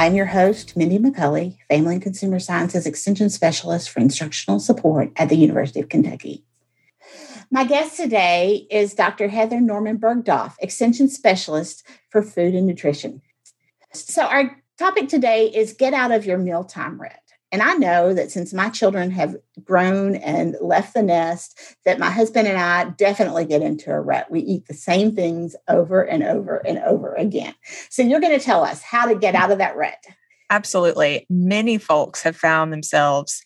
I'm your host, Mindy McCulley, Family and Consumer Sciences Extension Specialist for Instructional Support at the University of Kentucky. My guest today is Dr. Heather Norman Burgdolf, Extension Specialist for Food and Nutrition. So, our topic today is get out of your mealtime rut. And I know that since my children have grown and left the nest, that my husband and I definitely get into a rut. We eat the same things over and over and over again. So you're going to tell us how to get out of that rut. Absolutely. Many folks have found themselves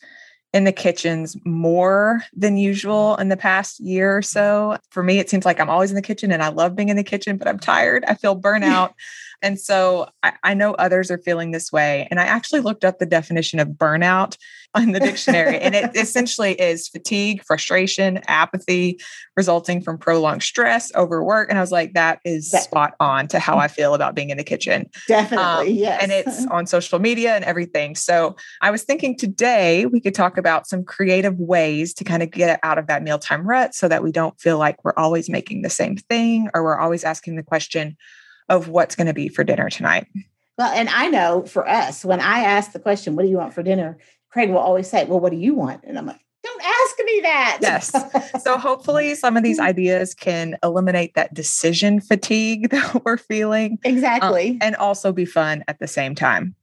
in the kitchens more than usual in the past year or so. For me, it seems like I'm always in the kitchen and I love being in the kitchen, but I'm tired. I feel burnout. And so I, I, know others are feeling this way. And I actually looked up the definition of burnout in the dictionary, and it essentially is fatigue, frustration, apathy resulting from prolonged stress, overwork. And I was like, that is that, spot on to how I feel about being in the kitchen. Definitely. Um, yes. And it's on social media and everything. So I was thinking today we could talk about some creative ways to kind of get out of that mealtime rut so that we don't feel like we're always making the same thing or we're always asking the question, of what's going to be for dinner tonight. Well, and I know for us, when I ask the question, what do you want for dinner? Craig will always say, well, what do you want? And I'm like, don't ask me that. Yes. So hopefully some of these ideas can eliminate that decision fatigue that we're feeling. Exactly. Um, and also be fun at the same time.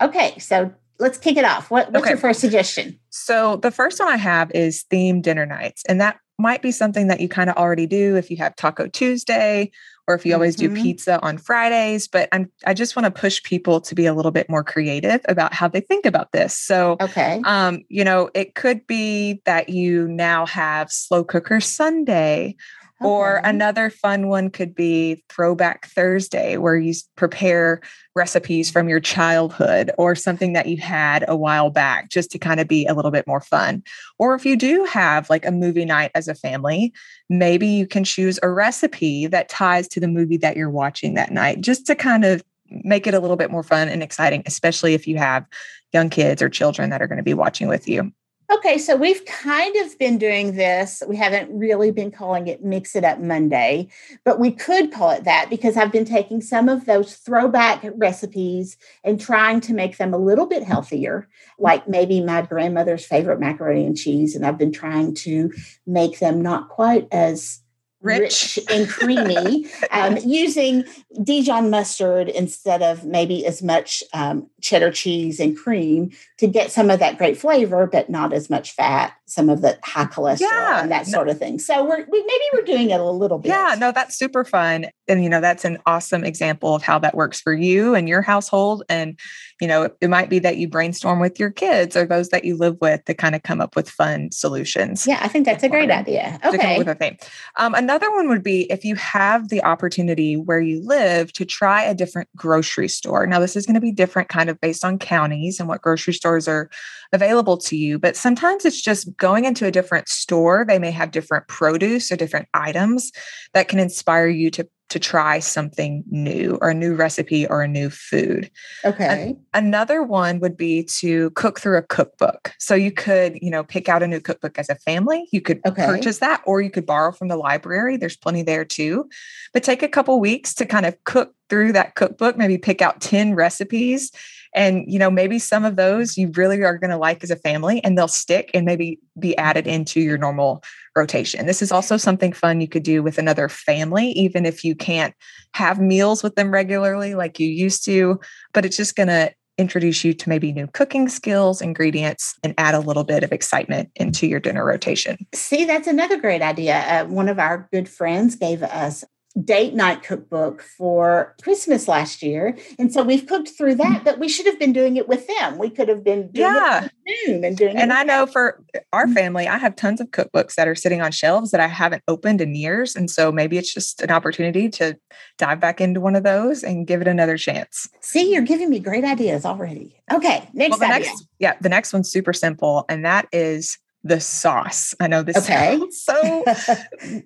Okay. So let's kick it off. What, what's okay. your first suggestion? So the first one I have is themed dinner nights. And that might be something that you kind of already do if you have Taco Tuesday or if you always mm-hmm. do pizza on Fridays. But I'm I just want to push people to be a little bit more creative about how they think about this. So okay, um, you know, it could be that you now have slow cooker Sunday Okay. Or another fun one could be Throwback Thursday, where you prepare recipes from your childhood or something that you had a while back, just to kind of be a little bit more fun. Or if you do have like a movie night as a family, maybe you can choose a recipe that ties to the movie that you're watching that night, just to kind of make it a little bit more fun and exciting, especially if you have young kids or children that are going to be watching with you. Okay, so we've kind of been doing this. We haven't really been calling it Mix It Up Monday, but we could call it that because I've been taking some of those throwback recipes and trying to make them a little bit healthier, like maybe my grandmother's favorite macaroni and cheese. And I've been trying to make them not quite as rich, rich and creamy, um, using Dijon mustard instead of maybe as much um, cheddar cheese and cream to get some of that great flavor, but not as much fat, some of the high cholesterol yeah, and that sort of thing. So we're we, maybe we're doing it a little bit. Yeah, no, that's super fun, and you know that's an awesome example of how that works for you and your household. And you know it, it might be that you brainstorm with your kids or those that you live with to kind of come up with fun solutions. Yeah, I think that's a great idea. Okay, with a thing. Um, another one would be if you have the opportunity where you live to try a different grocery store. Now this is going to be different, kind of based on counties and what grocery stores are available to you. But sometimes it's just going into a different store. They may have different produce or different items that can inspire you to to try something new or a new recipe or a new food. Okay. another one would be to cook through a cookbook. So you could, you know, pick out a new cookbook as a family. You could okay. purchase that or you could borrow from the library. There's plenty there too. But take a couple weeks to kind of cook through that cookbook, maybe pick out 10 recipes and you know maybe some of those you really are going to like as a family and they'll stick and maybe be added into your normal rotation this is also something fun you could do with another family even if you can't have meals with them regularly like you used to but it's just going to introduce you to maybe new cooking skills, ingredients, and add a little bit of excitement into your dinner rotation. See, that's another great idea. Uh, one of our good friends gave us date night cookbook for Christmas last year. And so we've cooked through that, but we should have been doing it with them. We could have been yeah. Zoom and doing And I know them. for our mm-hmm. family, I have tons of cookbooks that are sitting on shelves that I haven't opened in years. And so maybe it's just an opportunity to dive back into one of those and give it another chance. See, you're giving me great ideas already. Okay, next well, next, yeah, the next one's super simple, and that is the sauce. I know this okay. sounds so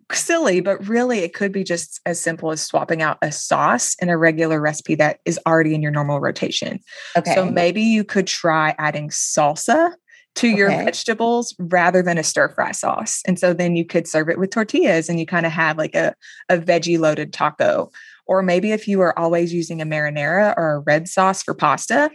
silly, but really it could be just as simple as swapping out a sauce in a regular recipe that is already in your normal rotation. Okay. So maybe you could try adding salsa to okay. your vegetables rather than a stir fry sauce. And so then you could serve it with tortillas and you kind of have like a, a veggie loaded taco. Or maybe if you are always using a marinara or a red sauce for pasta,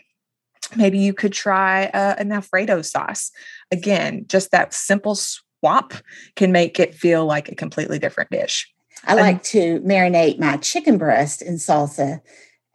maybe you could try uh, a, an Alfredo sauce. Again, just that simple swap can make it feel like a completely different dish. I like to marinate my chicken breast in salsa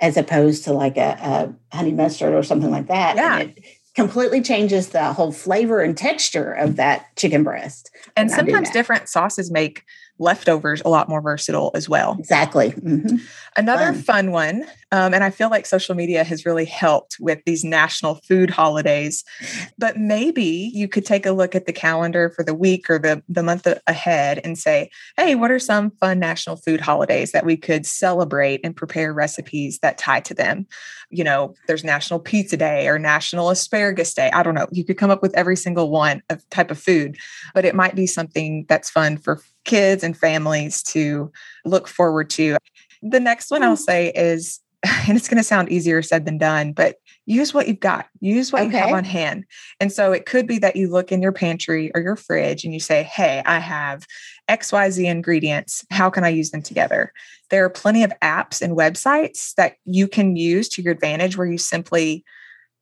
as opposed to like a, a honey mustard or something like that. Yeah. And it completely changes the whole flavor and texture of that chicken breast. And sometimes different sauces make leftovers a lot more versatile as well. Exactly. Mm-hmm. Another fun, fun one, um, and I feel like social media has really helped with these national food holidays. But maybe you could take a look at the calendar for the week or the, the month ahead and say, hey, what are some fun national food holidays that we could celebrate and prepare recipes that tie to them? You know, there's National Pizza Day or National Asparagus Day. I don't know. You could come up with every single one of type of food, but it might be something that's fun for kids and families to look forward to. The next one I'll mm. say is, and it's going to sound easier said than done, but use what you've got, use what okay. you have on hand. And so it could be that you look in your pantry or your fridge and you say, Hey, I have XYZ ingredients. How can I use them together? There are plenty of apps and websites that you can use to your advantage where you simply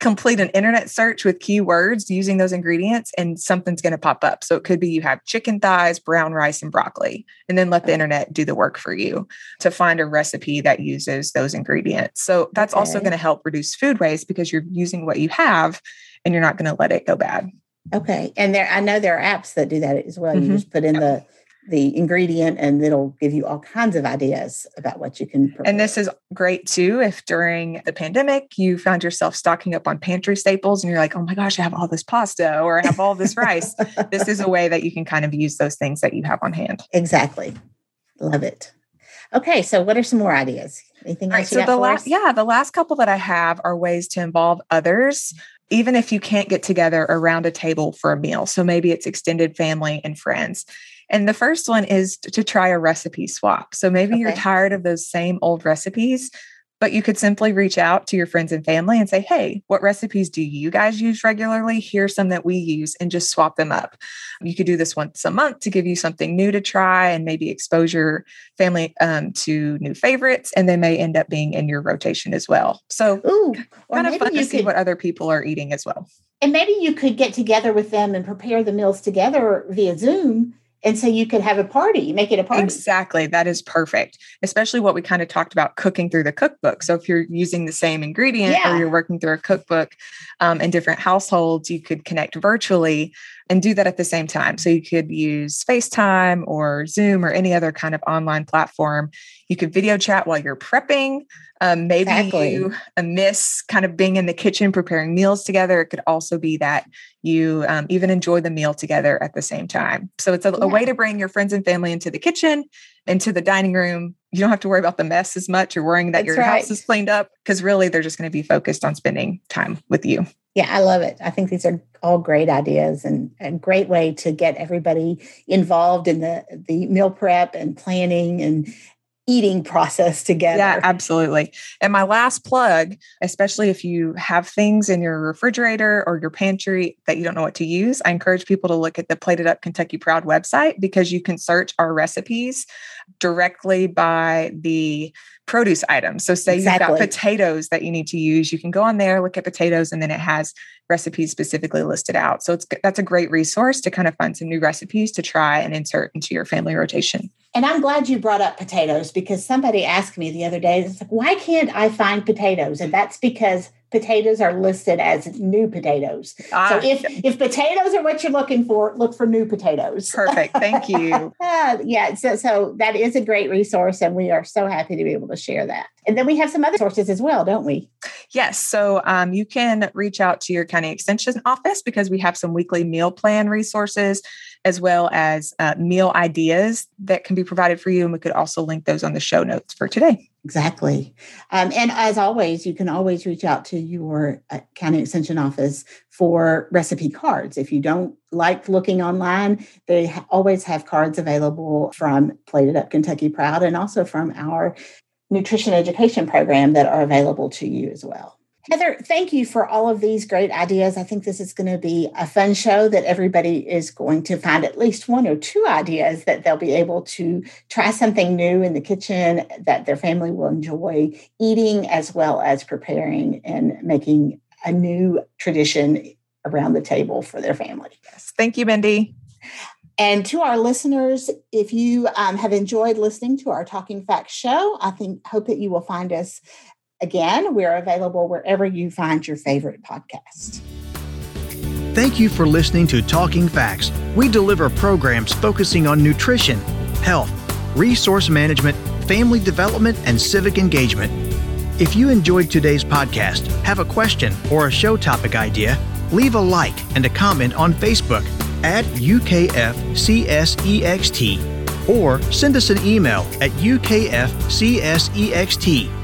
complete an internet search with keywords using those ingredients and something's going to pop up. So it could be you have chicken thighs, brown rice, and broccoli, and then let the internet do the work for you to find a recipe that uses those ingredients. So that's okay. also going to help reduce food waste because you're using what you have and you're not going to let it go bad. Okay. And there, I know there are apps that do that as well. Mm-hmm. You just put in the the ingredient and it'll give you all kinds of ideas about what you can prepare. And this is great too if during the pandemic you found yourself stocking up on pantry staples and you're like, "Oh my gosh, I have all this pasta or I have all this rice." this is a way that you can kind of use those things that you have on hand. Exactly. Love it. Okay, so what are some more ideas? Anything else? so the last, yeah, the last couple that I have are ways to involve others even if you can't get together around a table for a meal. So maybe it's extended family and friends. And the first one is to try a recipe swap. So maybe okay. you're tired of those same old recipes, but you could simply reach out to your friends and family and say, Hey, what recipes do you guys use regularly? Here's some that we use and just swap them up. You could do this once a month to give you something new to try and maybe expose your family um, to new favorites. And they may end up being in your rotation as well. So, Ooh, kind of fun to see what other people are eating as well. And maybe you could get together with them and prepare the meals together via Zoom and so you could have a party make it a party exactly that is perfect especially what we kind of talked about cooking through the cookbook so if you're using the same ingredient yeah. or you're working through a cookbook um, in different households you could connect virtually and do that at the same time so you could use facetime or zoom or any other kind of online platform you could video chat while you're prepping um, maybe exactly. you miss kind of being in the kitchen preparing meals together. It could also be that you um, even enjoy the meal together at the same time. So it's a, yeah. a, way to bring your friends and family into the kitchen, into the dining room. You don't have to worry about the mess as much or worrying that That's your right. house is cleaned up because really they're just going to be focused on spending time with you. Yeah, I love it. I think these are all great ideas and a great way to get everybody involved in the the meal prep and planning and eating process together. Yeah, absolutely. And my last plug, especially if you have things in your refrigerator or your pantry that you don't know what to use, I encourage people to look at the Plate It Up Kentucky Proud website because you can search our recipes directly by the produce items. So say exactly. you've got potatoes that you need to use, you can go on there, look at potatoes, and then it has recipes specifically listed out. So it's that's a great resource to kind of find some new recipes to try and insert into your family rotation. And I'm glad you brought up potatoes because somebody asked me the other day, it's like, why can't I find potatoes? And that's because potatoes are listed as new potatoes. Ah, so if if potatoes are what you're looking for, look for new potatoes. Perfect. Thank you. uh, yeah. So so that is a great resource, and we are so happy to be able to share that. And then we have some other sources as well, don't we? Yes. So um, you can reach out to your county extension office because we have some weekly meal plan resources as well as uh, meal ideas that can be provided for you. And we could also link those on the show notes for today. Exactly. Um, and as always, you can always reach out to your uh, county extension office for recipe cards. If you don't like looking online, they ha- always have cards available from Plate It Up Kentucky Proud and also from our nutrition education program that are available to you as well. Heather, thank you for all of these great ideas. I think this is going to be a fun show that everybody is going to find at least one or two ideas that they'll be able to try something new in the kitchen that their family will enjoy eating as well as preparing and making a new tradition around the table for their family. Yes. Thank you, Mindy. And to our listeners, if you um, have enjoyed listening to our Talking Facts show, I think hope that you will find us Again, we're available wherever you find your favorite podcast. Thank you for listening to Talking Facts. We deliver programs focusing on nutrition, health, resource management, family development, and civic engagement. If you enjoyed today's podcast, have a question or a show topic idea, leave a like and a comment on Facebook at UKFCSEXT or send us an email at ukfcsext